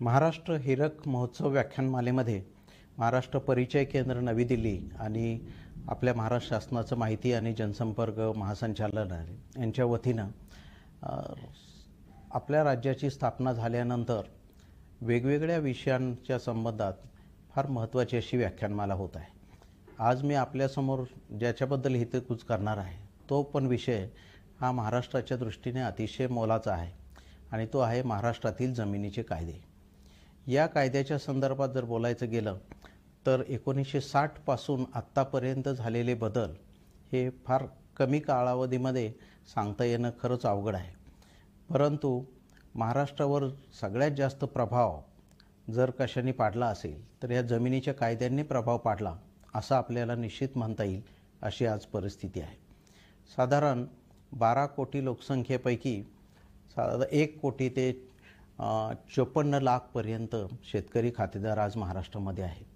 महाराष्ट्र हिरक महोत्सव व्याख्यानमालेमध्ये महाराष्ट्र परिचय केंद्र नवी दिल्ली आणि आपल्या महाराष्ट्र शासनाचं माहिती आणि जनसंपर्क महासंचालनालय यांच्या वतीनं आपल्या राज्याची स्थापना झाल्यानंतर वेगवेगळ्या विषयांच्या संबंधात फार महत्त्वाची अशी व्याख्यानमाला होत आहे. आज मी आपल्यासमोर ज्याच्याबद्दल हितकूच करणार आहे तो पण विषय हा महाराष्ट्राच्या दृष्टीने अतिशय मोलाचा आहे आणि तो आहे महाराष्ट्रातील जमिनीचे कायदे. या कायद्याच्या संदर्भात जर बोलायचं गेलं तर एकोणीसशे साठपासून आत्तापर्यंत झालेले बदल हे फार कमी कालावधीमध्ये सांगता येणं खरंच अवघड आहे. परंतु महाराष्ट्रावर सगळ्यात जास्त प्रभाव जर कशाने पाडला असेल तर या जमिनीच्या कायद्यांनी प्रभाव पाडला असं आपल्याला निश्चित म्हणता येईल अशी आज परिस्थिती आहे. साधारण बारा कोटी लोकसंख्येपैकी साधारण एक कोटी ते चोपन्न लाखपर्यंत शेतकरी खातेदार आज महाराष्ट्रामध्ये आहेत.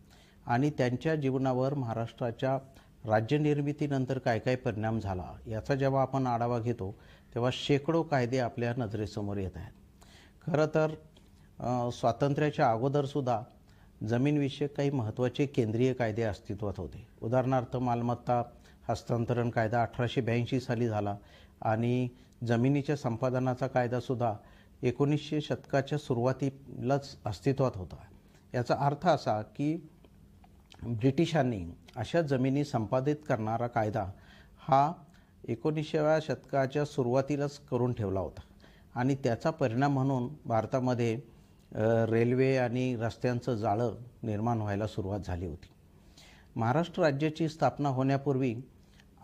आणि त्यांच्या जीवनावर महाराष्ट्राच्या राज्यनिर्मितीनंतर काय काय परिणाम झाला याचा जेव्हा आपण आढावा घेतो तेव्हा शेकडो कायदे आपल्या नजरेसमोर येत आहेत. खरं तर स्वातंत्र्याच्या अगोदरसुद्धा जमीनविषयक काही महत्त्वाचे केंद्रीय कायदे अस्तित्वात होते. उदाहरणार्थ मालमत्ता हस्तांतरण कायदा अठराशे ब्याऐंशी साली झाला आणि जमिनीच्या संपादनाचा कायदासुद्धा एकोणीसशे शतकाच्या सुरुवातीलाच अस्तित्वात होता. याचा अर्थ असा की ब्रिटिशांनी अशा जमिनी संपादित करणारा कायदा हा एकोणीसशेव्या शतकाच्या सुरुवातीलाच करून ठेवला होता. आणि त्याचा परिणाम म्हणून भारतामध्ये रेल्वे आणि रस्त्यांचं जाळं निर्माण व्हायला सुरुवात झाली होती. महाराष्ट्र राज्याची स्थापना होण्यापूर्वी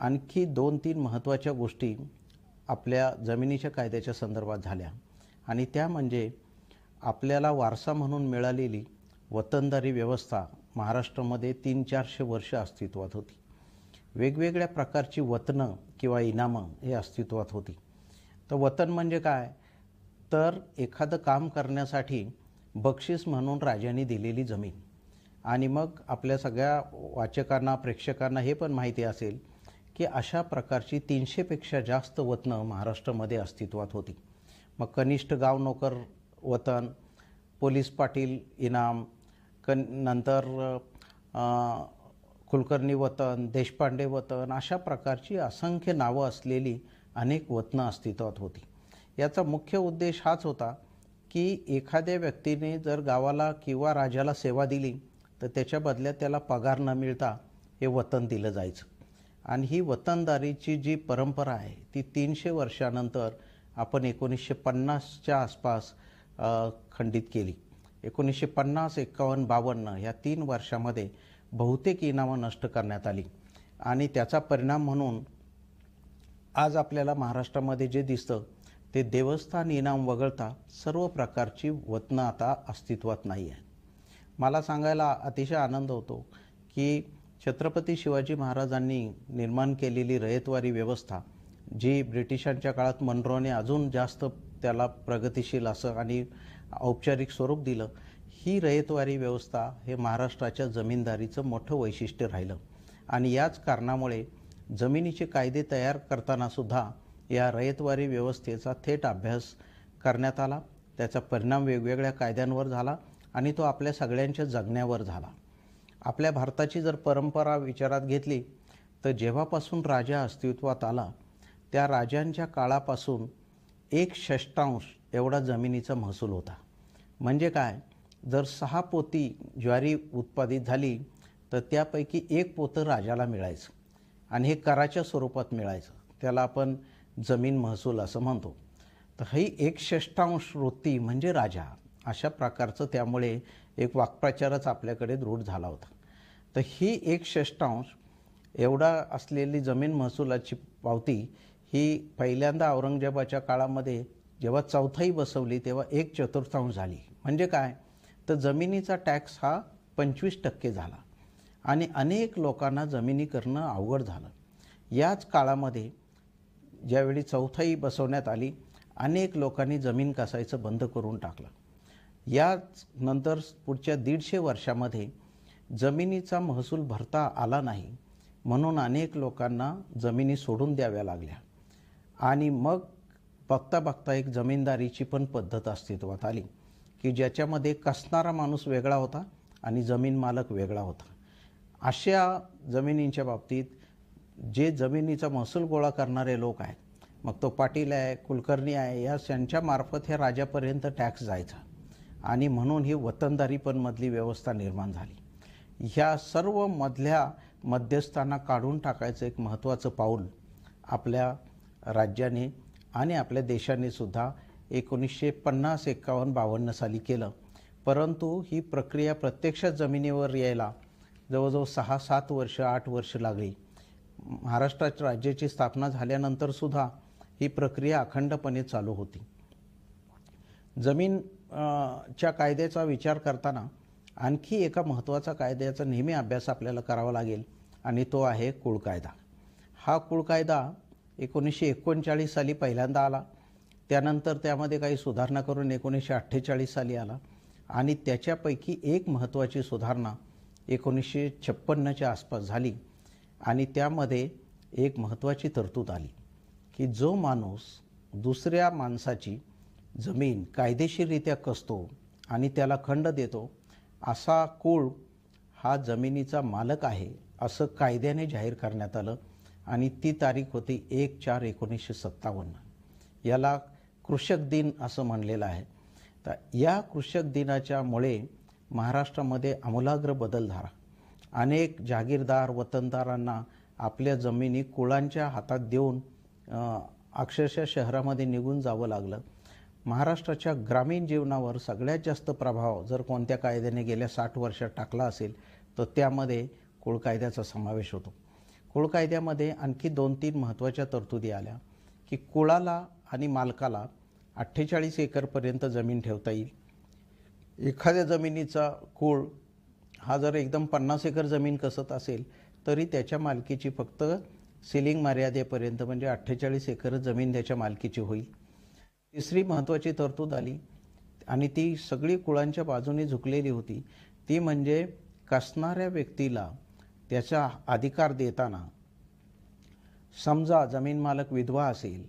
आणखी दोन तीन महत्त्वाच्या गोष्टी आपल्या जमिनीच्या कायद्याच्या संदर्भात झाल्या. आणि त्या म्हणजे आपल्याला वारसा म्हणून मिळालेली वतनदारी व्यवस्था महाराष्ट्रामध्ये तीन चारशे वर्ष अस्तित्वात होती. वेगवेगळ्या प्रकारची वतनं किंवा इनामं हे अस्तित्वात होती. तर वतन म्हणजे काय? तर एखादं काम करण्यासाठी बक्षीस म्हणून राजाने दिलेली जमीन. आणि मग आपल्या सगळ्या वाचकांना प्रेक्षकांना हे पण माहिती असेल की अशा प्रकारची तीनशेपेक्षा जास्त वतनं महाराष्ट्रामध्ये अस्तित्वात होती. मग कनिष्ठ गाव नोकर वतन पोलीस पाटील इनाम कन नंतर कुलकर्णी वतन देशपांडे वतन अशा प्रकारची असंख्य नावं असलेली अनेक वतनं अस्तित्वात होती. याचा मुख्य उद्देश हाच होता की एखाद्या व्यक्तीने जर गावाला किंवा राजाला सेवा दिली तर त्याच्या बदल्यात त्याला पगार न मिळता हे वतन दिलं जायचं. आणि ही वतनदारीची जी परंपरा आहे ती तीनशे वर्षानंतर आपण एकोणीसशे पन्नासच्या आसपास खंडित केली. एकोणीसशे पन्नास एकावन्न बावन्न ह्या तीन वर्षामध्ये बहुतेक इनामं नष्ट करण्यात आली. आणि त्याचा परिणाम म्हणून आज आपल्याला महाराष्ट्रामध्ये जे दिसतं ते देवस्थान इनाम वगळता सर्व प्रकारची वतनं आता अस्तित्वात नाही आहेत. मला सांगायला अतिशय आनंद होतो की छत्रपती शिवाजी महाराजांनी निर्माण केलेली रयतवारी व्यवस्था जी ब्रिटिशांच्या काळात मनरोने अजून जास्त त्याला प्रगतिशील असं आणि औपचारिक स्वरूप दिलं ही रयतवारी व्यवस्था हे महाराष्ट्राच्या जमीनदारीचं मोठं वैशिष्ट्य राहिलं. आणि याच कारणामुळे जमिनीचे कायदे तयार करतानासुद्धा या रयतवारी व्यवस्थेचा थेट अभ्यास करण्यात आला त्याचा परिणाम वेगवेगळ्या कायद्यांवर झाला आणि तो आपल्या सगळ्यांच्या जगण्यावर झाला. आपल्या भारताची जर परंपरा विचारात घेतली तर जेव्हापासून राजा अस्तित्वात आला त्या राजांच्या काळापासून एक षष्टांश एवढा जमिनीचा महसूल होता. म्हणजे काय? जर सहा पोती ज्वारी उत्पादित झाली तर त्यापैकी एक पोतं राजाला मिळायचं आणि हे कराच्या स्वरूपात मिळायचं. त्याला आपण जमीन महसूल असं म्हणतो. तर ही एक षष्टांश वृत्ती म्हणजे राजा. अशा प्रकारचं त्यामुळे एक वाक्प्रचारच आपल्याकडे दृढ झाला होता. तर ही एक षष्टांश एवढा असलेली जमीन महसुलाची पावती ही पहिल्यांदा औरंगजेबाच्या काळामध्ये जेव्हा चौथाई बसवली तेव्हा एक चतुर्थांश झाली. म्हणजे काय? तर जमिनीचा टॅक्स हा पंचवीस टक्के झाला आणि अनेक लोकांना जमिनी करणं अवघड झालं. याच काळामध्ये ज्यावेळी चौथाई बसवण्यात आली अनेक लोकांनी जमीन कसायचं बंद करून टाकलं. याच नंतर पुढच्या दीडशे वर्षामध्ये जमिनीचा महसूल भरता आला नाही म्हणून अनेक लोकांना जमिनी सोडून द्याव्या लागल्या. आणि मग बघता बघता एक जमीनदारीची पण पद्धत अस्तित्वात आली की ज्याच्यामध्ये कसणारा माणूस वेगळा होता आणि जमीन मालक वेगळा होता. अशा जमिनींच्या बाबतीत जे जमिनीचा महसूल गोळा करणारे लोक आहेत मग तो पाटील आहे कुलकर्णी आहे या यांच्यामार्फत ह्या राजापर्यंत टॅक्स जायचा आणि म्हणून ही वतनदारी पण मधली व्यवस्था निर्माण झाली. ह्या सर्व मधल्या मध्यस्थांना काढून टाकायचं एक महत्त्वाचं पाऊल आपल्या राज्याने आणि आपल्या देशाने सुद्धा एकोणीसशे पन्नास एकावन्न बावन्न साली केलं. परंतु ही प्रक्रिया प्रत्यक्ष जमिनीवर यायला जवळजवळ सहा सात वर्ष आठ वर्ष लागली. महाराष्ट्राच्या राज्याची स्थापना झाल्यानंतरसुद्धा ही प्रक्रिया अखंडपणे चालू होती. जमीन च्या कायद्याचा विचार करताना आणखी एका महत्त्वाचा कायद्याचा नेहमी अभ्यास आपल्याला करावा लागेल आणि तो आहे कुळ कायदा हा कुळ कायदा एकोणीसशे एकोणचाळीस साली पहिल्यांदा आला. त्यानंतर त्यामध्ये काही सुधारणा करून एकोणीसशे अठ्ठेचाळीस साली आला. आणि त्याच्यापैकी एक महत्त्वाची सुधारणा एकोणीसशे छप्पन्नच्या आसपास झाली. आणि त्यामध्ये एक महत्त्वाची तरतूद आली की जो माणूस दुसऱ्या माणसाची जमीन कायदेशीररित्या कसतो आणि त्याला खंड देतो असा कुळ हा जमिनीचा मालक आहे असं कायद्याने जाहीर करण्यात आलं. आणि ती तारीख होती एक चार एकोणीसशे सत्तावन्न. याला कृषक दिन असं म्हणलेलं आहे. तर या कृषक दिनाच्यामुळे महाराष्ट्रामध्ये आमूलाग्र बदल झाला. अनेक जागीरदार वतनदारांना आपल्या जमिनी कुळांच्या हातात देऊन अक्षरशः शहरामध्ये निघून जावं लागलं. महाराष्ट्राच्या ग्रामीण जीवनावर सगळ्यात जास्त प्रभाव जर कोणत्या कायद्याने गेल्या साठ वर्षात टाकला असेल तर त्यामध्ये कुळ कायद्याचा समावेश होतो. कुळ कायद्यामध्ये आणखी दोन तीन महत्त्वाच्या तरतुदी आल्या की कुळाला आणि मालकाला अठ्ठेचाळीस एकरपर्यंत जमीन ठेवता येईल. एखाद्या जमिनीचा कुळ हा जर एकदम पन्नास एकर जमीन कसत असेल तरी त्याच्या मालकीची फक्त सिलिंग मर्यादेपर्यंत म्हणजे अठ्ठेचाळीस एकर जमीन त्याच्या मालकीची होईल. तिसरी महत्त्वाची तरतूद आली आणि ती सगळी कुळांच्या बाजूने झुकलेली होती. ती म्हणजे कसणाऱ्या व्यक्तीला त्याचा अधिकार देताना समजा जमीन मालक विधवा असेल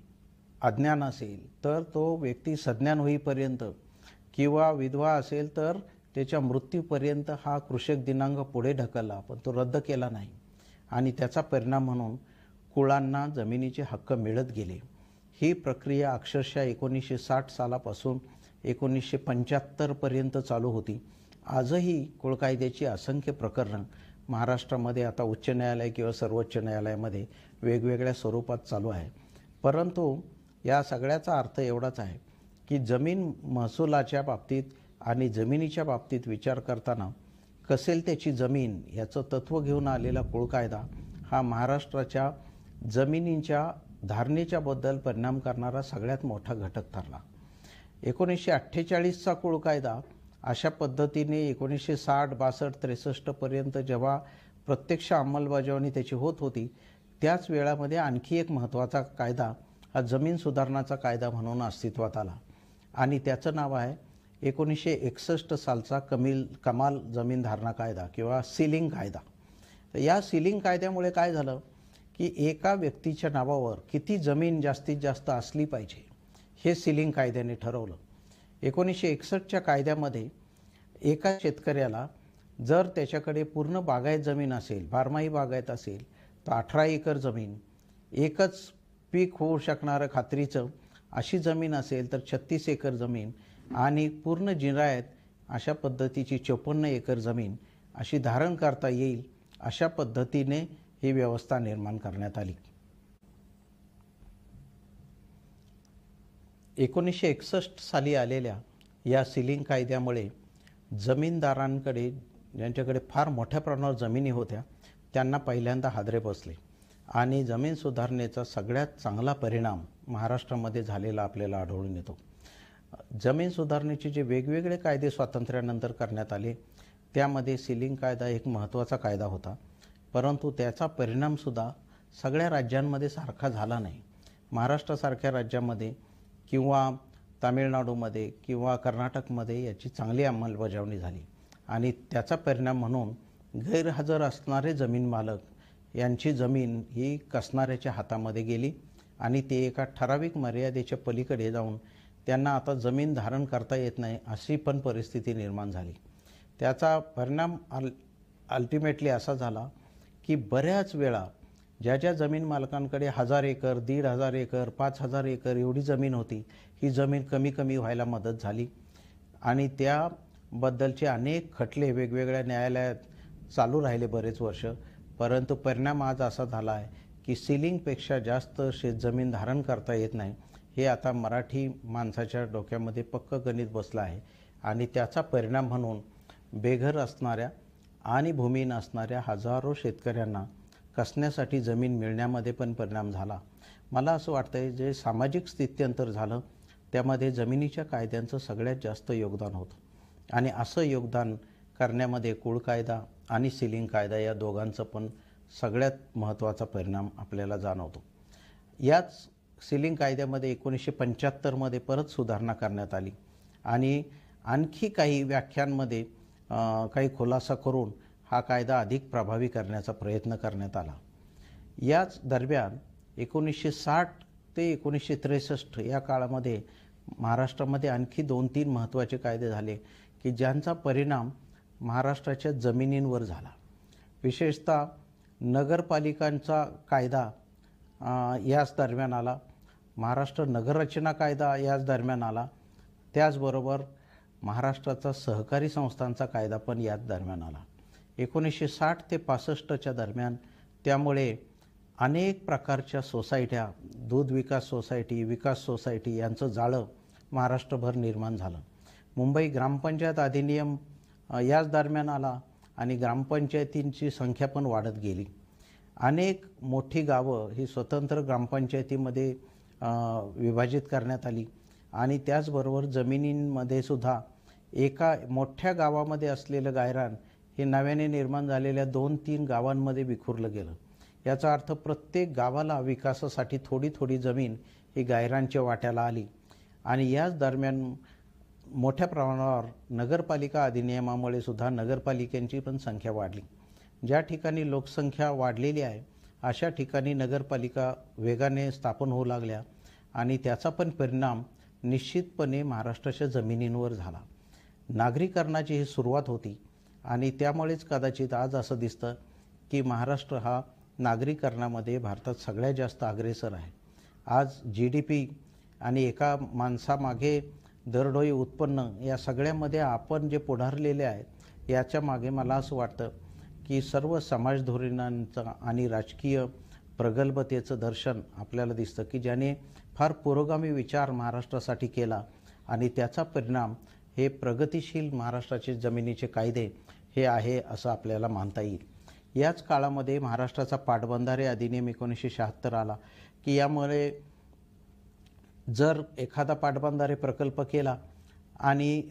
अज्ञान असेल तर तो व्यक्ती सज्ञान होईपर्यंत किंवा विधवा असेल तर त्याच्या मृत्यूपर्यंत हा कृषक दिनांक पुढे ढकलला पण तो रद्द केला नाही. आणि त्याचा परिणाम म्हणून कुळांना जमिनीचे हक्क मिळत गेले. ही प्रक्रिया अक्षरशः एकोणीसशे साठ सालापासून एकोणीसशे पंच्याहत्तरपर्यंत चालू होती. आजही कुळ कायद्याची असंख्य प्रकरणं महाराष्ट्रामध्ये आता उच्च न्यायालय किंवा सर्वोच्च न्यायालयामध्ये वेगवेगळ्या स्वरूपात चालू आहे. परंतु या सगळ्याचा अर्थ एवढाच आहे की जमीन महसुलाच्या बाबतीत आणि जमिनीच्या बाबतीत विचार करताना कसेल त्याची जमीन याचं तत्त्व घेऊन आलेला कुळ कायदा हा महाराष्ट्राच्या जमिनींच्या धारणेच्या बद्दल परिणाम करणारा सगळ्यात मोठा घटक ठरला. एकोणीसशे अठ्ठेचाळीसचा कुळ कायदा अशा पद्धतीने एकोणीसशे साठ बासष्ट त्रेसष्टपर्यंत जेव्हा प्रत्यक्ष अंमलबजावणी त्याची होत होती त्याच वेळामध्ये आणखी एक महत्त्वाचा कायदा हा जमीन सुधारणाचा कायदा म्हणून अस्तित्वात आला. आणि त्याचं नाव आहे एकोणीसशे एकसष्ट सालचा कमील कमाल जमीन धारणा कायदा किंवा सिलिंग कायदा. तर या सिलिंग कायद्यामुळे काय झालं की एका व्यक्तीच्या नावावर किती जमीन जास्तीत जास्त असली पाहिजे हे सिलिंग कायद्याने ठरवलं. एकोणीसशे एकसष्टच्या कायद्यामध्ये एका शेतकऱ्याला जर त्याच्याकडे पूर्ण बागायत जमीन असेल बारमाही बागायत असेल तर अठरा एकर जमीन एकच पीक होऊ शकणारं खात्रीचं अशी जमीन असेल तर छत्तीस एकर जमीन आणि पूर्ण जिरायत अशा पद्धतीची चोपन्न एकर जमीन अशी धारण करता येईल अशा पद्धतीने ही व्यवस्था निर्माण करण्यात आली. एकोणीसशे एकसष्ट साली आलेल्या या सिलिंग कायद्यामुळे जमीनदारांकडे ज्यांच्याकडे फार मोठ्या प्रमाणावर जमिनी होत्या त्यांना पहिल्यांदा हादरे बसले. आणि जमीन सुधारणेचा सगळ्यात चांगला परिणाम महाराष्ट्रामध्ये झालेला आपल्याला आढळून येतो. जमीन सुधारणेचे जे वेगवेगळे कायदे स्वातंत्र्यानंतर करण्यात आले त्यामध्ये सिलिंग कायदा एक महत्त्वाचा कायदा होता. परंतु त्याचा परिणामसुद्धा सगळ्या राज्यांमध्ये सारखा झाला नाही. महाराष्ट्रासारख्या राज्यामध्ये किंवा तामिळनाडूमध्ये किंवा कर्नाटकमध्ये याची चांगली अंमलबजावणी झाली. आणि त्याचा परिणाम म्हणून गैरहजर असणारे जमीन मालक यांची जमीन ही कसणाऱ्याच्या हातामध्ये गेली आणि ते एका ठराविक मर्यादेच्या पलीकडे जाऊन त्यांना आता जमीन धारण करता येत नाही अशी पण परिस्थिती निर्माण झाली. त्याचा परिणाम अल अल्टिमेटली असा झाला की बऱ्याच वेळा ज्या ज्या जमीन मालकांकडे हजार एकर दीड हजार एकर पाच हजार एकर एवढी जमीन होती ही जमीन कमी कमी व्हायला मदत झाली. आणि त्याबद्दलचे अनेक खटले वेगवेगळ्या न्यायालयात चालू राहिले बरेच वर्ष. परंतु परिणाम आज असा झाला आहे की सिलिंगपेक्षा जास्त शेतजमीन धारण करता येत नाही. हे आता मराठी माणसाच्या डोक्यामध्ये पक्क गणित बसलं आहे. आणि त्याचा परिणाम म्हणून बेघर असणाऱ्या आणि भूमीहीन असणाऱ्या हजारो शेतकऱ्यांना कसण्यासाठी जमीन मिळण्यामध्ये पण परिणाम झाला. मला असं वाटतं आहे जे सामाजिक स्थित्यंतर झालं त्यामध्ये जमिनीच्या कायद्यांचं सगळ्यात जास्त योगदान होतं. आणि असं योगदान करण्यामध्ये कुळ कायदा आणि सिलिंग कायदा या दोघांचं पण सगळ्यात महत्त्वाचा परिणाम आपल्याला जाणवतो. याच सिलिंग कायद्यामध्ये एकोणीसशे पंच्याहत्तरमध्ये परत सुधारणा करण्यात आली. आणि आणखी काही व्याख्यांमध्ये काही खुलासा करून हा कायदा अधिक प्रभावी करण्याचा प्रयत्न करण्यात आला. याच दरम्यान एकोणीसशे साठ ते एकोणीसशे त्रेसष्ट या काळामध्ये महाराष्ट्रामध्ये आणखी दोन तीन महत्त्वाचे कायदे झाले की ज्यांचा परिणाम महाराष्ट्राच्या जमिनींवर झाला. विशेषतः नगरपालिकांचा कायदा याच दरम्यान आला. महाराष्ट्र नगररचना कायदा याच दरम्यान आला. त्याचबरोबर महाराष्ट्राचा सहकारी संस्थांचा कायदा पण याच दरम्यान आला. एकोणीसशे साठ ते पासष्टच्या दरम्यान त्यामुळे अनेक प्रकारच्या सोसायट्या दूध विकास सोसायटी विकास सोसायटी यांचं जाळं महाराष्ट्रभर निर्माण झालं. मुंबई ग्रामपंचायत अधिनियम याच दरम्यान आला आणि ग्रामपंचायतींची संख्या पण वाढत गेली. अनेक मोठी गावं ही स्वतंत्र ग्रामपंचायतीमध्ये विभाजित करण्यात आली आणि त्याचबरोबर जमिनींमध्ये सुद्धा एका मोठ्या गावामध्ये असलेलं गायरान हे नव्याने निर्माण झालेल्या दोन तीन गावांमध्ये विखुरलं गेलं. याचा अर्थ प्रत्येक गावाला विकासासाठी थोडी थोडी जमीन ही गायरांच्या वाट्याला आली. आणि याच दरम्यान मोठ्या प्रमाणावर नगरपालिका अधिनियमामुळे सुद्धा नगरपालिकांची पण संख्या वाढली. ज्या ठिकाणी लोकसंख्या वाढलेली आहे अशा ठिकाणी नगरपालिका वेगाने स्थापन होऊ लागल्या आणि त्याचा पण परिणाम निश्चितपणे महाराष्ट्राच्या जमिनींवर झाला. नागरीकरणाची ही सुरुवात होती. आणि त्यामुळेच कदाचित आज असं दिसतं की महाराष्ट्र हा नागरीकरणामध्ये भारतात सगळ्यात जास्त अग्रेसर आहे. आज जी डी पी आणि एका माणसामागे दरडोई उत्पन्न या सगळ्यामध्ये आपण जे पुढारलेले आहेत याच्या मागे मला असं वाटतं की सर्व समाज धोरणांचं आणि राजकीय प्रगल्भतेचं दर्शन आपल्याला दिसतं की ज्याने फार पुरोगामी विचार महाराष्ट्रासाठी केला आणि त्याचा परिणाम हे प्रगतिशील महाराष्ट्राचे जमिनीचे कायदे हे आहे असं आपल्याला मानता येईल. याच काळामध्ये महाराष्ट्राचा पाटबंधारे अधिनियम एकोणीसशे शहात्तर आला की यामुळे जर एखादा पाटबंधारे प्रकल्प केला आणि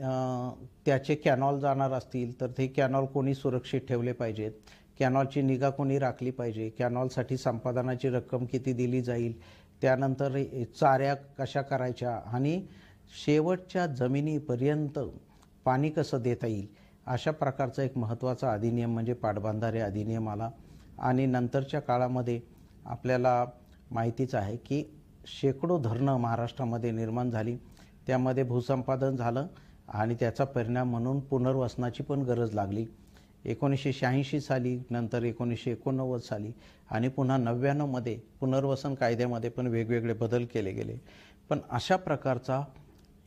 त्याचे कॅनॉल जाणार असतील तर ते कॅनॉल कोणी सुरक्षित ठेवले पाहिजेत? कॅनॉलची निगा कोणी राखली पाहिजे? कॅनॉलसाठी संपादनाची रक्कम किती दिली जाईल? त्यानंतर चाऱ्या कशा करायच्या? आणि शेवटच्या जमिनीपर्यंत पाणी कसं देता येईल? अशा प्रकारचा एक महत्त्वाचा अधिनियम म्हणजे पाटबंधारे अधिनियम आला. आणि नंतरच्या काळामध्ये आपल्याला माहितीच आहे की शेकडो धरणं महाराष्ट्रामध्ये निर्माण झाली. त्यामध्ये भूसंपादन झालं आणि त्याचा परिणाम म्हणून पुनर्वसनाची पण गरज लागली. एकोणीसशे शहाऐंशी साली नंतर एकोणीसशे एकोणनव्वद साली आणि पुन्हा नव्याण्णवमध्ये पुनर्वसन कायद्यामध्ये पण वेगवेगळे बदल केले गेले. पण अशा प्रकारचा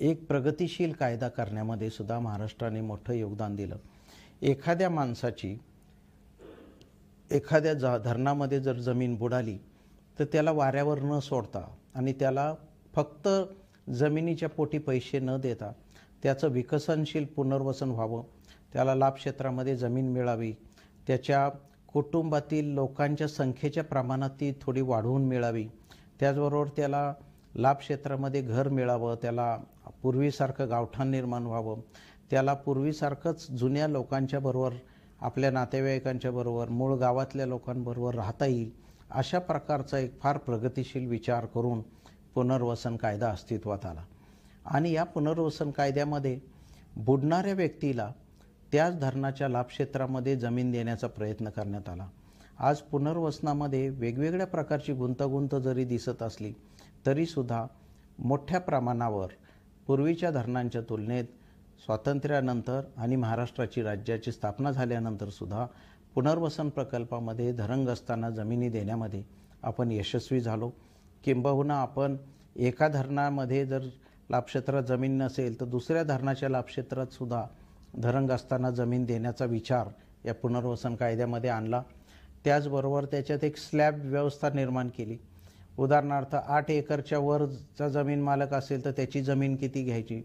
एक प्रगतिशील कायदा करण्यामध्ये सुद्धा महाराष्ट्राने मोठं योगदान दिलं. एखाद्या माणसाची एखाद्या जा धरणामध्ये जर जमीन बुडाली तर त्याला वाऱ्यावर न सोडता आणि त्याला फक्त जमिनीच्या पोटी पैसे न देता त्याचं विकसनशील पुनर्वसन व्हावं त्याला लाभक्षेत्रामध्ये जमीन मिळावी त्याच्या कुटुंबातील लोकांच्या संख्येच्या प्रमाणात ती थोडी वाढवून मिळावी त्याचबरोबर त्याला लाभक्षेत्रामध्ये घर मिळावं त्याला पूर्वीसारखं गावठाण निर्माण व्हावं. त्याला पूर्वीसारखंच जुन्या लोकांच्या बरोबर आपल्या नातेवाईकांच्या बरोबर मूळ गावातल्या लोकांबरोबर राहता येईल अशा प्रकारचा एक फार प्रगतिशील विचार करून पुनर्वसन कायदा अस्तित्वात आला. आणि या पुनर्वसन कायद्यामध्ये बुडणाऱ्या व्यक्तीला त्याच धरणाच्या लाभक्षेत्रामध्ये जमीन देण्याचा प्रयत्न करण्यात आला. आज पुनर्वसनामध्ये वेगवेगळ्या प्रकारची गुंतागुंत जरी दिसत असली तरीसुद्धा मोठ्या प्रमाणावर पूर्वीच्या धरणांच्या तुलनेत स्वातंत्र्यानंतर आणि महाराष्ट्राची राज्याची स्थापना झाल्यानंतर सुद्धा पुनर्वसन प्रकल्पामध्ये धरणग्रस्तांना जमिनी देण्यामध्ये आपण यशस्वी झालो. किंबहुना आपण एका धरणामध्ये जर लाभक्षेत्रात जमीन नसेल तर दुसऱ्या धरणाच्या लाभक्षेत्रात सुद्धा धरणग्रस्तांना जमीन देण्याचा विचार या पुनर्वसन कायद्यामध्ये आणला. त्याचबरोबर त्याच्यात एक स्लॅब व्यवस्था निर्माण केली. उदाहरणार्थ आठ एकरच्या वरचा जमीन मालक असेल तर त्याची जमीन किती घ्यायची?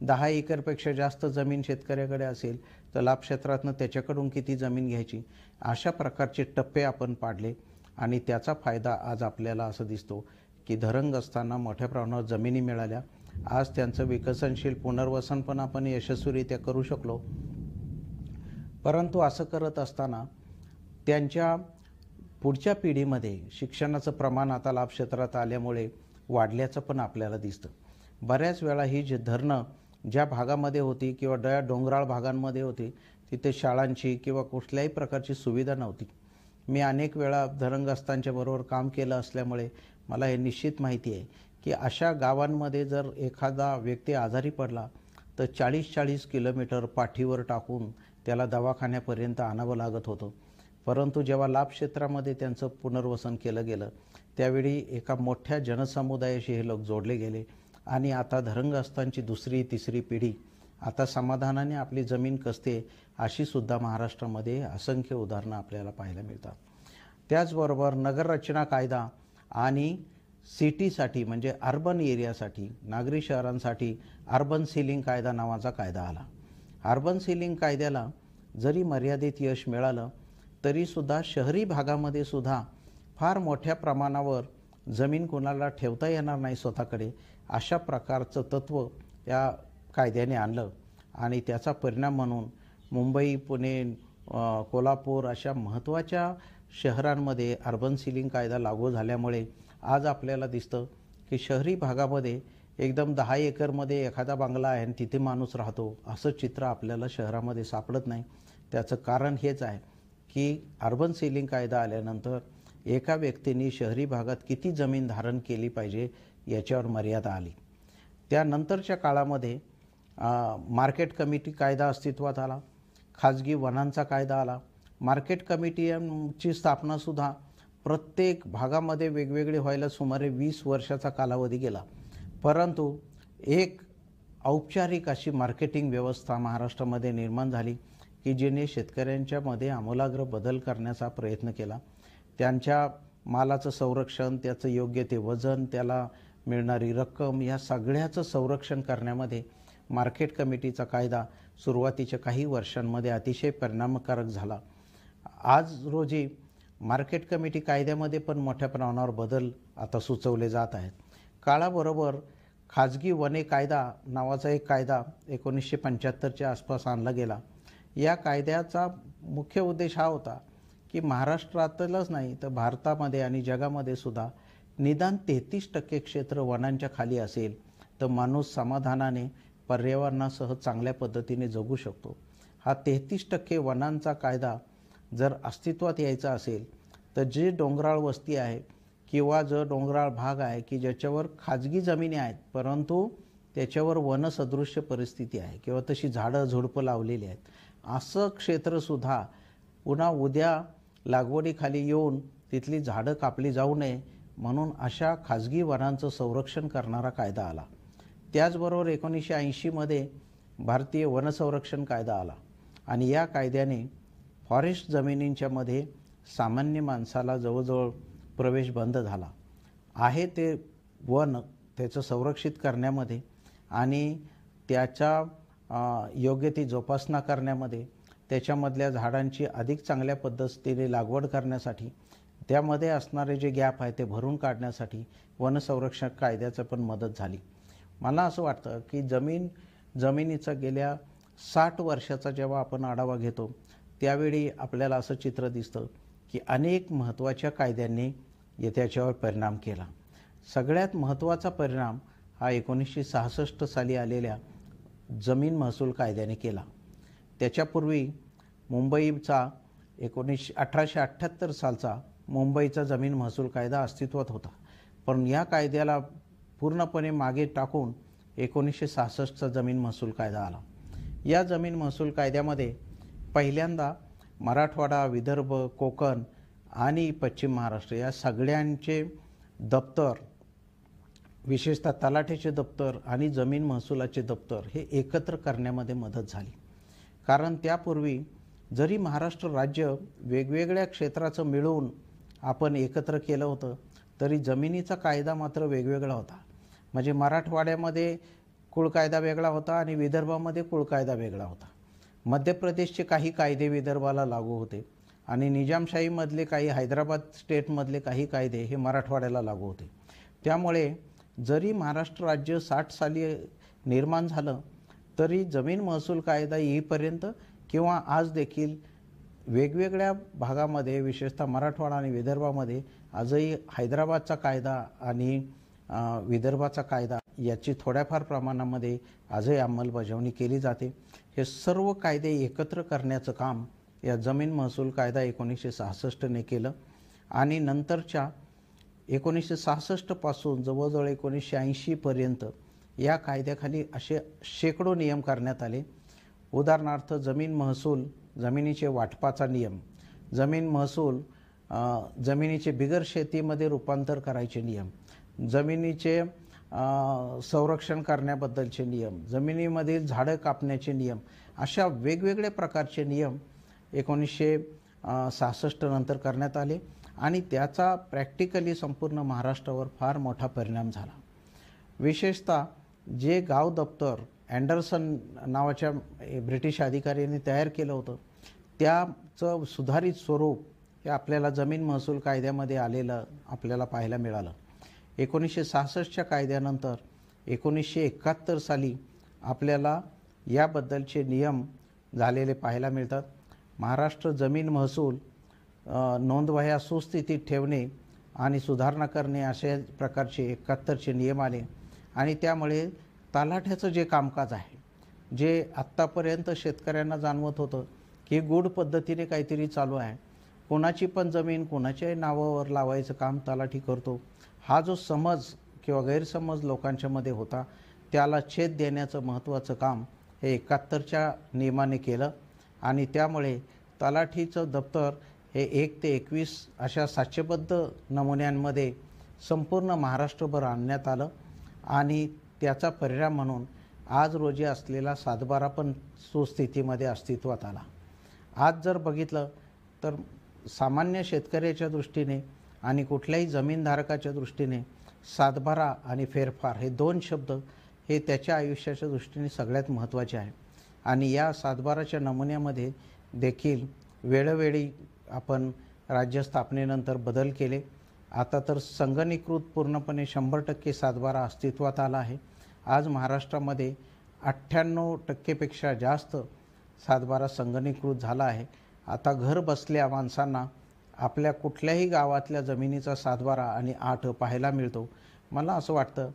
दहा एकरपेक्षा जास्त जमीन शेतकऱ्याकडे असेल तर लाभक्षेत्रातनं त्याच्याकडून किती जमीन घ्यायची? अशा प्रकारचे टप्पे आपण पाडले आणि त्याचा फायदा आज आपल्याला असं दिसतो की धरंग असताना मोठ्या प्रमाणावर जमिनी मिळाल्या. आज त्यांचं विकसनशील पुनर्वसन पण आपण यशस्वीरित्या करू शकलो. परंतु असं करत असताना त्यांच्या पुढच्या पिढीमध्ये शिक्षणाचं प्रमाण आता लाभक्षेत्रात आल्यामुळे वाढल्याचं पण आपल्याला दिसतं. बऱ्याच वेळा ही जी धरणं ज्या भागामध्ये होती किंवा डया डोंगराळ भागांमध्ये होती तिथे शाळांची किंवा कुठल्याही प्रकारची सुविधा नव्हती. मी अनेक वेळा धरणग्रस्तांच्या बरोबर काम केलं असल्यामुळे मला हे निश्चित माहिती आहे की अशा गावांमध्ये जर एखादा व्यक्ती आजारी पडला तर चाळीस चाळीस किलोमीटर पाठीवर टाकून त्याला दवाखान्यापर्यंत आणावं लागत होतं. परंतु जेव्हा लाभ क्षेत्रामध्ये त्यांचं पुनर्वसन केलं गेलं त्यावेळी एका मोठ्या जनसमुदायाशी हे लोक जोडले गेले. आणि आता धरंगस्थांची दुसरी तिसरी पिढी आता समाधानाने आपली जमीन कसते अशी सुद्धा महाराष्ट्रामध्ये असंख्य उदाहरणं आपल्याला पाहायला मिळतात. त्याचबरोबर नगररचना कायदा आणि सिटीसाठी म्हणजे अर्बन एरियासाठी नागरी शहरांसाठी अर्बन सिलिंग कायदा नावाचा कायदा आला. अर्बन सिलिंग कायद्याला जरी मर्यादित यश मिळालं तरीसुद्धा शहरी भागामध्ये सुद्धा फार मोठ्या प्रमाणावर जमीन कोणाला ठेवता येणार नाही स्वतःकडे अशा प्रकारचं तत्त्व या कायद्याने आणलं. आणि त्याचा परिणाम म्हणून मुंबई पुणे कोल्हापूर अशा महत्त्वाच्या शहरांमध्ये अर्बन सिलिंग कायदा लागू झाल्यामुळे आज आपल्याला दिसतं की शहरी भागामध्ये एकदम दहा एकरमध्ये एखादा बंगला आहे आणि तिथे माणूस राहतो असं चित्र आपल्याला शहरामध्ये सापडत नाही. त्याचं कारण हेच आहे की अर्बन सिलिंग कायदा आल्यानंतर एका व्यक्तीने शहरी भागात किती जमीन धारण केली पाहिजे याच्यावर मर्यादा आली. त्यानंतरच्या काळामध्ये मार्केट कमिटी कायदा अस्तित्वात आला खाजगी वनांचा कायदा आला मार्केट कमिटीची स्थापनासुद्धा प्रत्येक भागामध्ये वेगवेगळी व्हायला सुमारे वीस वर्षाचा कालावधी गेला. परंतु एक औपचारिक अशी मार्केटिंग व्यवस्था महाराष्ट्रामध्ये निर्माण झाली. की जिने शेतकऱ्यांच्यामध्ये आमूलाग्र बदल करण्याचा प्रयत्न केला त्यांच्या मालाचं संरक्षण त्याचं योग्य ते वजन त्याला मिळणारी रक्कम या सगळ्याचं संरक्षण करण्यामध्ये मार्केट कमिटीचा कायदा सुरुवातीच्या काही वर्षांमध्ये अतिशय परिणामकारक झाला. आज रोजी मार्केट कमिटी कायद्यामध्ये पण मोठ्या प्रमाणावर बदल आता सुचवले जात आहेत. काळाबरोबर खाजगी वने कायदा नावाचा एक कायदा एकोणीसशे पंच्याहत्तरच्या आसपास आणला गेला. या कायद्याचा मुख्य उद्देश हा होता की महाराष्ट्रातलंच नाही तर भारतामध्ये आणि जगामध्ये सुद्धा निदान तेहतीस टक्के क्षेत्र वनांच्या खाली असेल तर माणूस समाधानाने पर्यावरणासह चांगल्या पद्धतीने जगू शकतो. हा तेहतीस टक्के वनांचा कायदा जर अस्तित्वात यायचा असेल तर जे डोंगराळ वस्ती आहे किंवा जो डोंगराळ भाग आहे की ज्याच्यावर खाजगी जमिनी आहेत परंतु त्याच्यावर वनसदृश्य परिस्थिती आहे किंवा तशी झाडं झुडपं लावलेली आहेत असं क्षेत्रसुद्धा पुन्हा उद्या लागवडीखाली येऊन तिथली झाडं कापली जाऊ नये म्हणून अशा खाजगी वनांचं संरक्षण करणारा कायदा आला. त्याचबरोबर एकोणीसशे ऐंशीमध्ये भारतीय वनसंरक्षण कायदा आला आणि या कायद्याने फॉरेस्ट जमिनींच्यामध्ये सामान्य माणसाला जवळजवळ प्रवेश बंद झाला. आहे ते वन त्याचं संरक्षित करण्यामध्ये आणि त्याच्या योग्य ती जोपासना करण्यामध्ये त्याच्यामधल्या झाडांची अधिक चांगल्या पद्धतीने लागवड करण्यासाठी त्यामध्ये असणारे जे गॅप आहे ते भरून काढण्यासाठी वनसंरक्षण कायद्याचं पण मदत झाली. मला असं वाटतं की जमीन जमिनीचा गेल्या साठ वर्षाचा जेव्हा आपण आढावा घेतो त्यावेळी आपल्याला असं चित्र दिसतं की अनेक महत्त्वाच्या कायद्यांनी त्याच्यावर परिणाम केला. सगळ्यात महत्त्वाचा परिणाम हा एकोणीसशे सहासष्ट साली आलेल्या जमीन महसूल कायद्याने केला. त्याच्यापूर्वी मुंबईचा एकोणीसशे अठराशे अठ्ठ्याहत्तर सालचा मुंबईचा जमीन महसूल कायदा अस्तित्वात होता. पण या कायद्याला पूर्णपणे मागे टाकून एकोणीसशे सहासष्टचा जमीन महसूल कायदा आला. या जमीन महसूल कायद्यामध्ये पहिल्यांदा मराठवाडा विदर्भ कोकण आणि पश्चिम महाराष्ट्र या सगळ्यांचे दप्तर विशेषतः तलाठ्याचे दप्तर आणि जमीन महसुलाचे दप्तर हे एकत्र करण्यामध्ये मदत झाली. कारण त्यापूर्वी जरी महाराष्ट्र राज्य वेगवेगळ्या क्षेत्राचं मिळून आपण एकत्र केलं होतं तरी जमिनीचा कायदा मात्र वेगवेगळा होता. म्हणजे मराठवाड्यामध्ये कुळ कायदा वेगळा होता आणि विदर्भामध्ये कुळ कायदा वेगळा होता. मध्य प्रदेशचे काही कायदे विदर्भाला लागू होते आणि निजामशाहीमधले काही हैदराबाद स्टेटमधले काही कायदे हे मराठवाड्याला लागू होते. त्यामुळे जरी महाराष्ट्र राज्य साठ साली निर्माण झालं तरी जमीन महसूल कायदा येईपर्यंत किंवा आज देखील वेगवेगळ्या भागामध्ये विशेषतः मराठवाडा आणि विदर्भामध्ये आजही हैदराबादचा कायदा आणि विदर्भाचा कायदा याची थोड्याफार प्रमाणामध्ये आजही अंमलबजावणी केली जाते. हे सर्व कायदे एकत्र करण्याचं काम या जमीन महसूल कायदा एकोणीसशे सहासष्टने केलं आणि नंतरच्या एकोणीसशे सहासष्टपासून जवळजवळ एकोणीसशे ऐंशीपर्यंत या कायद्याखाली असे शेकडो नियम करण्यात आले. उदाहरणार्थ जमीन महसूल जमिनीचे वाटपाचा नियम जमीन महसूल जमिनीचे बिगर शेतीमध्ये रूपांतर करायचे नियम जमिनीचे संरक्षण करण्याबद्दलचे नियम जमिनीमधील झाडं कापण्याचे नियम अशा वेगवेगळ्या प्रकारचे नियम एकोणीसशे सहासष्ट नंतर करण्यात आले आणि त्याचा प्रॅक्टिकली संपूर्ण महाराष्ट्रावर फार मोठा परिणाम झाला. विशेषतः जे गाव दप्तर अँडरसन नावाच्या ब्रिटिश अधिकाऱ्यांनी तयार केलं होतं त्याचं सुधारित स्वरूप हे आपल्याला जमीन महसूल कायद्यामध्ये आलेलं आपल्याला पाहायला मिळालं. एकोणीसशे सहासष्टच्या कायद्यानंतर एकोणीसशे एकाहत्तर साली आपल्याला याबद्दलचे नियम झालेले पाहायला मिळतात. महाराष्ट्र जमीन महसूल नोंदवह्या सुस्थितीत ठेवणे आणि सुधारणा करणे अशा प्रकारचे एकाहत्तरचे नियम आले. आणि त्यामुळे तलाठ्याचं जे कामकाज आहे जे आत्तापर्यंत शेतकऱ्यांना जाणवत होतं की गूढ पद्धतीने काहीतरी चालू आहे. कोणाची पण जमीन कोणाच्याही नावावर लावायचं काम तलाठी करतो. हा जो समज किंवा गैरसमज लोकांच्यामध्ये होता त्याला छेद देण्याचं महत्त्वाचं काम हे एकाहत्तरच्या नियमाने केलं. आणि त्यामुळे तलाठीचं दप्तर हे एक ते एकवीस अशा साचेबद्ध नमुन्यांमध्ये संपूर्ण महाराष्ट्रभर आणण्यात आलं आणि त्याचा परिणाम म्हणून आज रोजी असलेला सातबारा पण सुस्थितीमध्ये अस्तित्वात आला. आज जर बघितलं तर सामान्य शेतकऱ्याच्या दृष्टीने आणि कुठल्याही जमीनधारकाच्या दृष्टीने सातबारा आणि फेरफार हे दोन शब्द हे त्याच्या आयुष्याच्या दृष्टीने सगळ्यात महत्त्वाचे आहे. आणि या सातबाराच्या नमुन्यामध्ये देखील वेळोवेळी आपण राज्य स्थापनेनंतर बदल केले. आता तर संगणीकृत पूर्णपणे शंभर टक्के सातबारा अस्तित्वात आला आहे. आज महाराष्ट्रामध्ये अठ्ठ्याण्णव टक्केपेक्षा जास्त सातबारा संगणीकृत झाला आहे. आता घर बसल्या माणसांना आपल्या कुठल्याही गावातल्या जमिनीचा सातबारा आणि आठ पाहायला मिळतो. मला असं वाटतं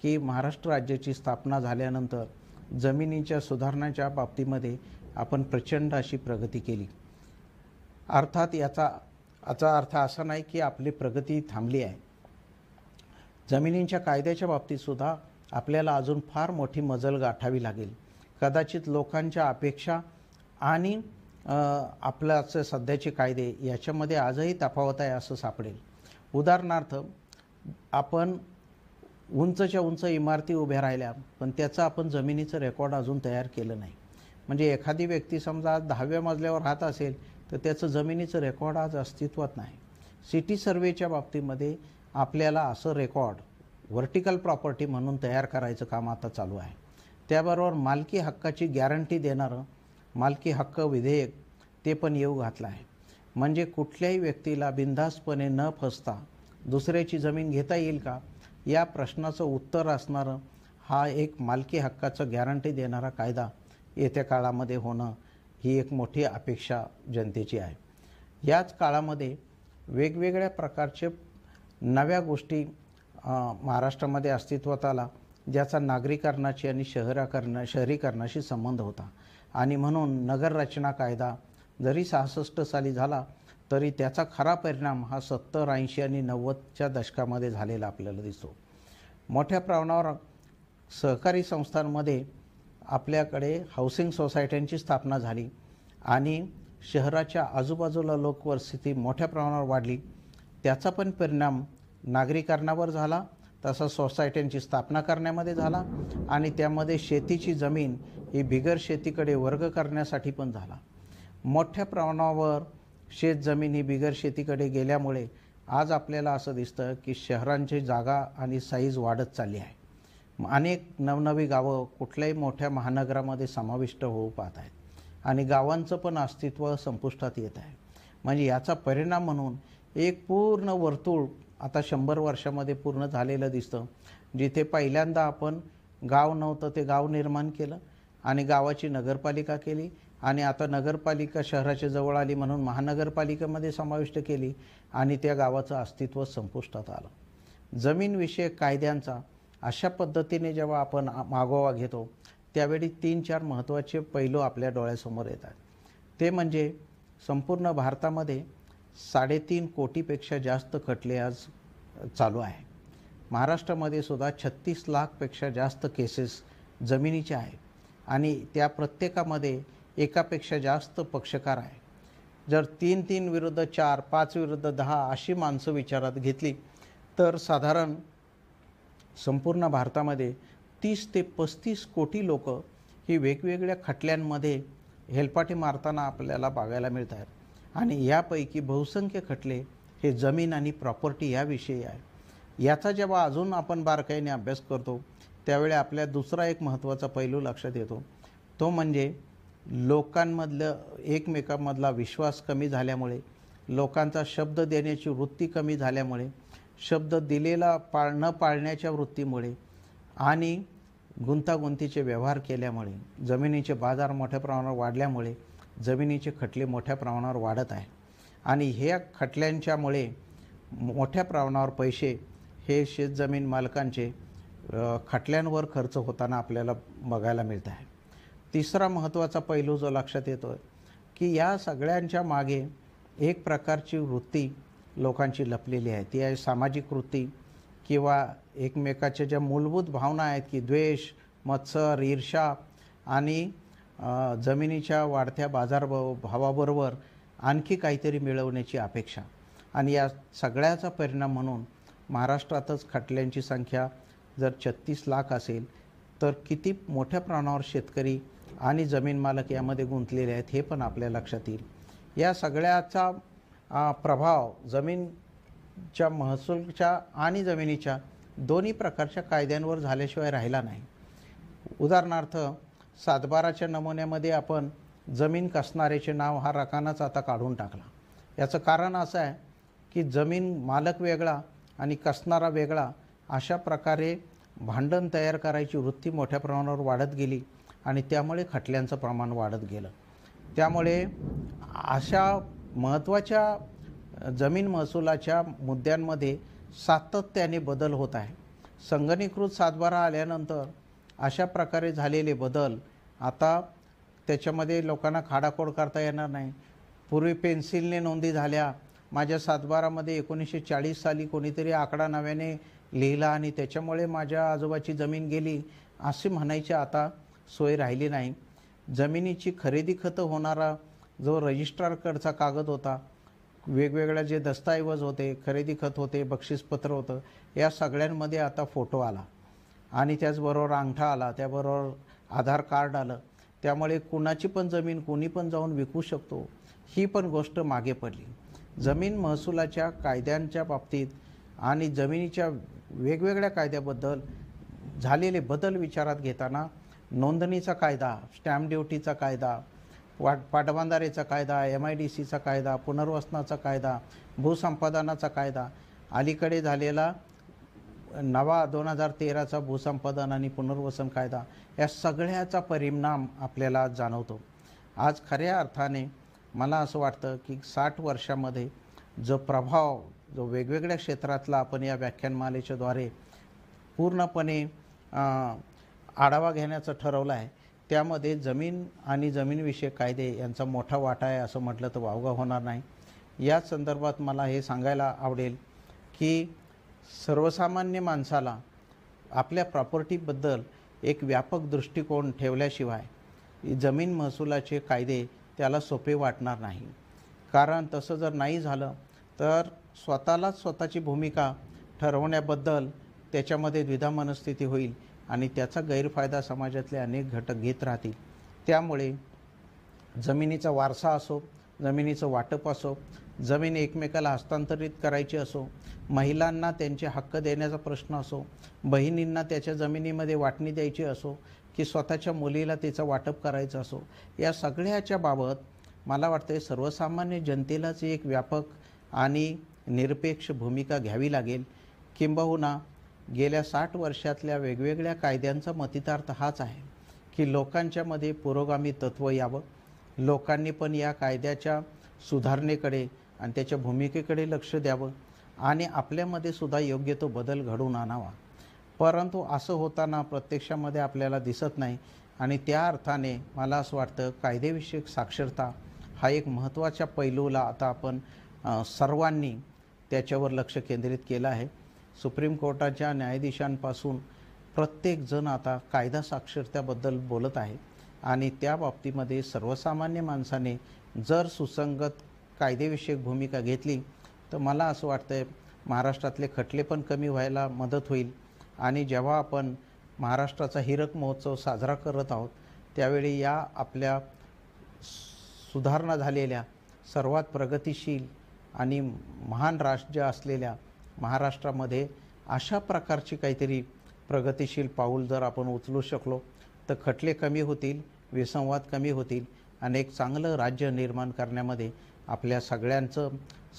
की महाराष्ट्र राज्याची स्थापना झाल्यानंतर जमिनीच्या सुधारणाच्या बाबतीमध्ये आपण प्रचंड अशी प्रगती केली. अर्थात याचा याचा अर्थ असा नाही की आपली प्रगती थांबली आहे. जमिनींच्या कायद्याच्या बाबतीतसुद्धा आपल्याला अजून फार मोठी मजल गाठावी लागेल. कदाचित लोकांच्या अपेक्षा आणि आपल्याचे सध्याचे कायदे याच्यामध्ये आजही तफावत आहे असं सापडेल. उदाहरणार्थ आपण उंचच्या उंच इमारती उभ्या राहिल्या पण त्याचं आपण जमिनीचं रेकॉर्ड अजून तयार केलं नाही. म्हणजे एखादी व्यक्ती समजा आज दहाव्या मजल्यावर राहत असेल तर त्याचं जमिनीचं रेकॉर्ड आज अस्तित्वात नाही. सिटी सर्वेच्या बाबतीमध्ये आपल्याला असं रेकॉर्ड व्हर्टिकल प्रॉपर्टी म्हणून तयार करायचं काम आता चालू आहे. त्याबरोबर मालकी हक्काची गॅरंटी देणारं मालकी हक्क विधेयक ते पण येऊ घातलं आहे. म्हणजे कुठल्याही व्यक्तीला बिनधास्तपणे न फसता दुसऱ्याची जमीन घेता येईल का? या प्रश्नाचं उत्तर असणारं हा एक मालकी हक्काचं गॅरंटी देणारा कायदा येत्या काळामध्ये होणं ही एक मोठी अपेक्षा जनतेची आहे. याच काळामध्ये वेगवेगळ्या प्रकारचे नव्या गोष्टी महाराष्ट्रामध्ये अस्तित्वात आला ज्याचा नागरीकरणाची आणि शहराकरणा शहरीकरणाशी संबंध होता. आणि म्हणून नगररचना कायदा जरी सहासष्ट साली झाला तरी त्याचा खरा परिणाम हा सत्तर ऐंशी आणि नव्वदच्या दशकामध्ये झालेला आपल्याला दिसतो. मोठ्या प्रमाणावर सहकारी संस्थांमध्ये आपल्याकडे हाऊसिंग सोसायट्यांची स्थापना झाली आणि शहराच्या आजूबाजूला लोकवस्ती मोठ्या प्रमाणावर वाढली. त्याचा पण परिणाम नागरीकरणावर झाला तसा सोसायट्यांची स्थापना करण्यामध्ये झाला आणि त्यामध्ये शेतीची जमीन ही बिगर शेतीकडे वर्ग करण्यासाठी पण झाला. मोठ्या प्रमाणावर शेत ही बिगर शेतीकडे गेल्यामुळे आज आपल्याला असं दिसतं की शहरांची जागा आणि साईज वाढत चालली आहे. अनेक नवनवी गावं कुठल्याही मोठ्या महानगरामध्ये समाविष्ट होऊ पाहत आहेत आणि गावांचं पण अस्तित्व संपुष्टात येत आहे. म्हणजे याचा परिणाम म्हणून एक पूर्ण वर्तुळ आता शंभर वर्षामध्ये पूर्ण झालेलं दिसतं. जिथे पहिल्यांदा आपण गाव नव्हतं ते गाव निर्माण केलं आणि गावाची नगरपालिका केली आणि आता नगरपालिका शहराच्या जवळ आली म्हणून महानगरपालिकेमध्ये समाविष्ट केली आणि त्या गावाचं अस्तित्व संपुष्टात आलं. जमीनविषयक कायद्यांचा अशा पद्धतीने जेव्हा आपण मागोवा घेतो त्यावेळी तीन चार महत्त्वाचे पैलू आपल्या डोळ्यासमोर येतात. ते म्हणजे संपूर्ण भारतामध्ये साडेतीन कोटीपेक्षा जास्त खटले आज चालू आहे. महाराष्ट्रामध्ये सुद्धा छत्तीस लाखपेक्षा जास्त केसेस जमिनीच्या आहे आणि त्या प्रत्येकामध्ये एकापेक्षा जास्त पक्षकार आहे. जर तीन तीन विरुद्ध चार पाच विरुद्ध दहा अशी माणसं विचारात घेतली तर साधारण संपूर्ण भारतामध्ये तीस ते पस्तीस कोटी लोक ही वेगवेगळ्या खटल्यांमध्ये हेलपाटी मारताना आपल्याला बघायला मिळत आहेत आणि यापैकी बहुसंख्य खटले हे जमीन आणि प्रॉपर्टी याविषयी आहे याचा जेव्हा अजून आपण बारकाईने अभ्यास करतो त्यावेळी आपल्या दुसरा एक महत्त्वाचा पैलू लक्षात येतो. तो म्हणजे लोकांमधलं एकमेकांमधला विश्वास कमी झाल्यामुळे लोकांचा शब्द देण्याची वृत्ती कमी झाल्यामुळे शब्द दिलेला पाळ न पाळण्याच्या वृत्तीमुळे आणि गुंतागुंतीचे व्यवहार केल्यामुळे जमिनीचे बाजार मोठ्या प्रमाणावर वाढल्यामुळे जमिनीचे खटले मोठ्या प्रमाणावर वाढत आहे आणि ह्या खटल्यांच्यामुळे मोठ्या प्रमाणावर पैसे हे शेतजमीन मालकांचे खटल्यांवर खर्च होताना आपल्याला बघायला मिळत आहे तिसरा महत्त्वाचा पैलू जो लक्षात येतो आहे की या सगळ्यांच्या मागे एक प्रकारची वृत्ती लोकांची लपलेली आहे. ती आहे सामाजिक वृत्ती किंवा एकमेकाच्या ज्या मूलभूत भावना आहेत की द्वेष मत्सर ईर्षा आणि जमिनीच्या वाढत्या बाजार भावाबरोबर आणखी काहीतरी मिळवण्याची अपेक्षा. आणि या सगळ्याचा परिणाम म्हणून महाराष्ट्रातच खटल्यांची संख्या जर छत्तीस लाख असेल तर किती मोठ्या प्रमाणावर शेतकरी आणि जमीन मालक यामध्ये गुंतलेले आहेत हे पण आपल्या लक्षात येईल. या सगळ्याचा प्रभाव जमीनच्या महसूलच्या आणि जमिनीच्या दोन्ही प्रकारच्या कायद्यांवर झाल्याशिवाय राहिला नाही. उदाहरणार्थ सातबाराच्या नमुन्यामध्ये आपण जमीन कसणाऱ्याचे नाव हा रकानाच आता काढून टाकला. याचं कारण असं आहे की जमीन मालक वेगळा आणि कसणारा वेगळा अशा प्रकारे भांडण तयार करायची वृत्ती मोठ्या प्रमाणावर वाढत गेली. आणि त्यामुळे खटल्यांचं प्रमाण वाढत गेलं. त्यामुळे अशा महत्त्वाच्या जमीन महसुलाच्या मुद्द्यांमध्ये सातत्याने बदल होत आहे. संगणीकृत सातबारा आल्यानंतर अशा प्रकारे झालेले बदल आता त्याच्यामध्ये लोकांना खाडाखोड करता येणार नाही. पूर्वी पेन्सिलने नोंदी झाल्या. माझ्या सातबारामध्ये एकोणीसशे चाळीस साली कोणीतरी आकडा नव्याने लिहिला आणि त्याच्यामुळे माझ्या आजोबाची जमीन गेली असे म्हणायचे आता सोय राहिली नाही. जमिनीची खरेदी खतं होणारा जो रजिस्ट्रारकडचा कागद होता वेगवेगळ्या जे दस्तऐवज होते खरेदी खत होते बक्षीसपत्र होतं या सगळ्यांमध्ये आता फोटो आला. आणि त्याचबरोबर अंगठा आला त्याबरोबर आधार कार्ड आलं. त्यामुळे कुणाची पण जमीन कोणी पण जाऊन विकू शकतो ही पण गोष्ट मागे पडली. जमीन महसुलाच्या कायद्यांच्या बाबतीत आणि जमिनीच्या वेगवेगळ्या कायद्याबद्दल झालेले बदल विचारात घेताना नोंदणीचा कायदा स्टॅम्प ड्युटीचा कायदा वाट पाटबंधारेचा कायदा एम आय डी सीचा कायदा पुनर्वसनाचा कायदा भूसंपादनाचा कायदा अलीकडे झालेला नवा दोन हजार तेराचा भूसंपादन आणि पुनर्वसन कायदा या सगळ्याचा परिणाम आपल्याला जाणवतो. आज खऱ्या अर्थाने मला असं वाटतं की साठ वर्षामध्ये जो प्रभाव जो वेगवेगळ्या क्षेत्रातला आपण या व्याख्यानमालेच्याद्वारे पूर्णपणे आढावा घेण्याचं ठरवलं आहे. त्यामध्ये जमीन आणि जमीनविषयक कायदे यांचा मोठा वाटा आहे असं म्हटलं तर वावगा होणार नाही. या संदर्भात मला हे सांगायला आवडेल की सर्वसामान्य माणसाला आपल्या प्रॉपर्टीबद्दल एक व्यापक दृष्टिकोन ठेवल्याशिवाय जमीन महसुलाचे कायदे त्याला सोपे वाटणार नाही. कारण तसं जर नाही झालं तर स्वतःलाच स्वतःची भूमिका ठरवण्याबद्दल त्याच्यामध्ये द्विधा मनस्थिती होईल. आणि त्याचा गैरफायदा समाजातले अनेक घटक घेत राहतील. त्यामुळे जमिनीचा वारसा असो जमिनीचं वाटप असो जमीन एकमेकाला हस्तांतरित करायची असो महिलांना त्यांचे हक्क देण्याचा प्रश्न असो बहिणींना त्याच्या जमिनीमध्ये वाटणी द्यायची असो की स्वतःच्या मुलीला तिचं वाटप करायचं असो या सगळ्याच्या बाबत मला वाटते सर्वसामान्य जनतेलाच एक व्यापक आणि निरपेक्ष भूमिका घ्यावी लागेल. किंबहुना गेल्या साठ वर्षातल्या वेगवेगळ्या कायद्यांचा मतितार्थ हाच आहे की लोकांच्यामध्ये पुरोगामी तत्त्व यावं. लोकांनी पण या कायद्याच्या सुधारणेकडे आणि त्याच्या भूमिकेकडे लक्ष द्यावं आणि आपल्यामध्ये सुद्धा योग्य तो बदल घडवून आणावा. परंतु असं होताना प्रत्यक्षामध्ये आपल्याला दिसत नाही आणि त्या अर्थाने मला असं वाटतं कायदेविषयक साक्षरता हा एक महत्त्वाच्या पैलूला आता आपण सर्वांनी त्याच्यावर लक्ष केंद्रित केलं आहे. सुप्रीम कोर्टाच्या न्यायाधीशांपासून प्रत्येकजण आता कायदा साक्षरतेबद्दल बोलत आहे. आणि त्या बाबतीमध्ये सर्वसामान्य माणसाने जर सुसंगत कायदेविषयक भूमिका घेतली तर मला असं वाटतं आहे महाराष्ट्रातले खटले पण कमी व्हायला मदत होईल. आणि जेव्हा आपण महाराष्ट्राचा हिरक महोत्सव साजरा करत आहोत त्यावेळी या आपल्या सुधारणा झालेल्या सर्वात प्रगतिशील आणि महान राज्य असलेल्या महाराष्ट्रामध्ये अशा प्रकारची काहीतरी प्रगतिशील पाऊल जर आपण उचलू शकलो तर खटले कमी होतील विसंवाद कमी होतील. आणि एक चांगलं राज्य निर्माण करण्यामध्ये आपल्या सगळ्यांचं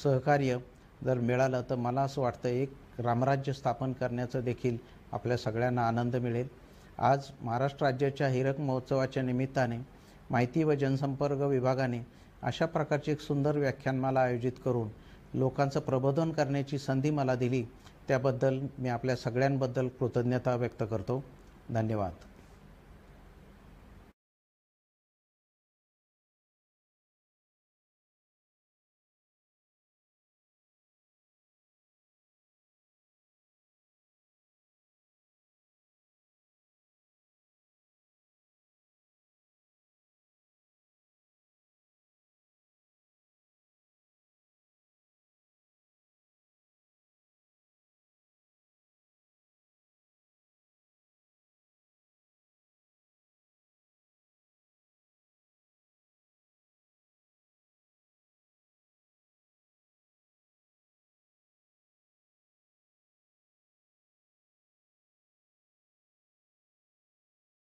सहकार्य जर मिळालं तर मला असं वाटतं एक रामराज्य स्थापन करण्याचं देखील आपल्या सगळ्यांना आनंद मिळेल. आज महाराष्ट्र राज्याच्या हिरक महोत्सवाच्या निमित्ताने माहिती व जनसंपर्क विभागाने अशा प्रकारची एक सुंदर व्याख्यानमाला आयोजित करून लोकांचं प्रबोधन करण्याची संधी मला दिली त्याबद्दल मी आपल्या सगळ्यांबद्दल कृतज्ञता व्यक्त करतो. धन्यवाद.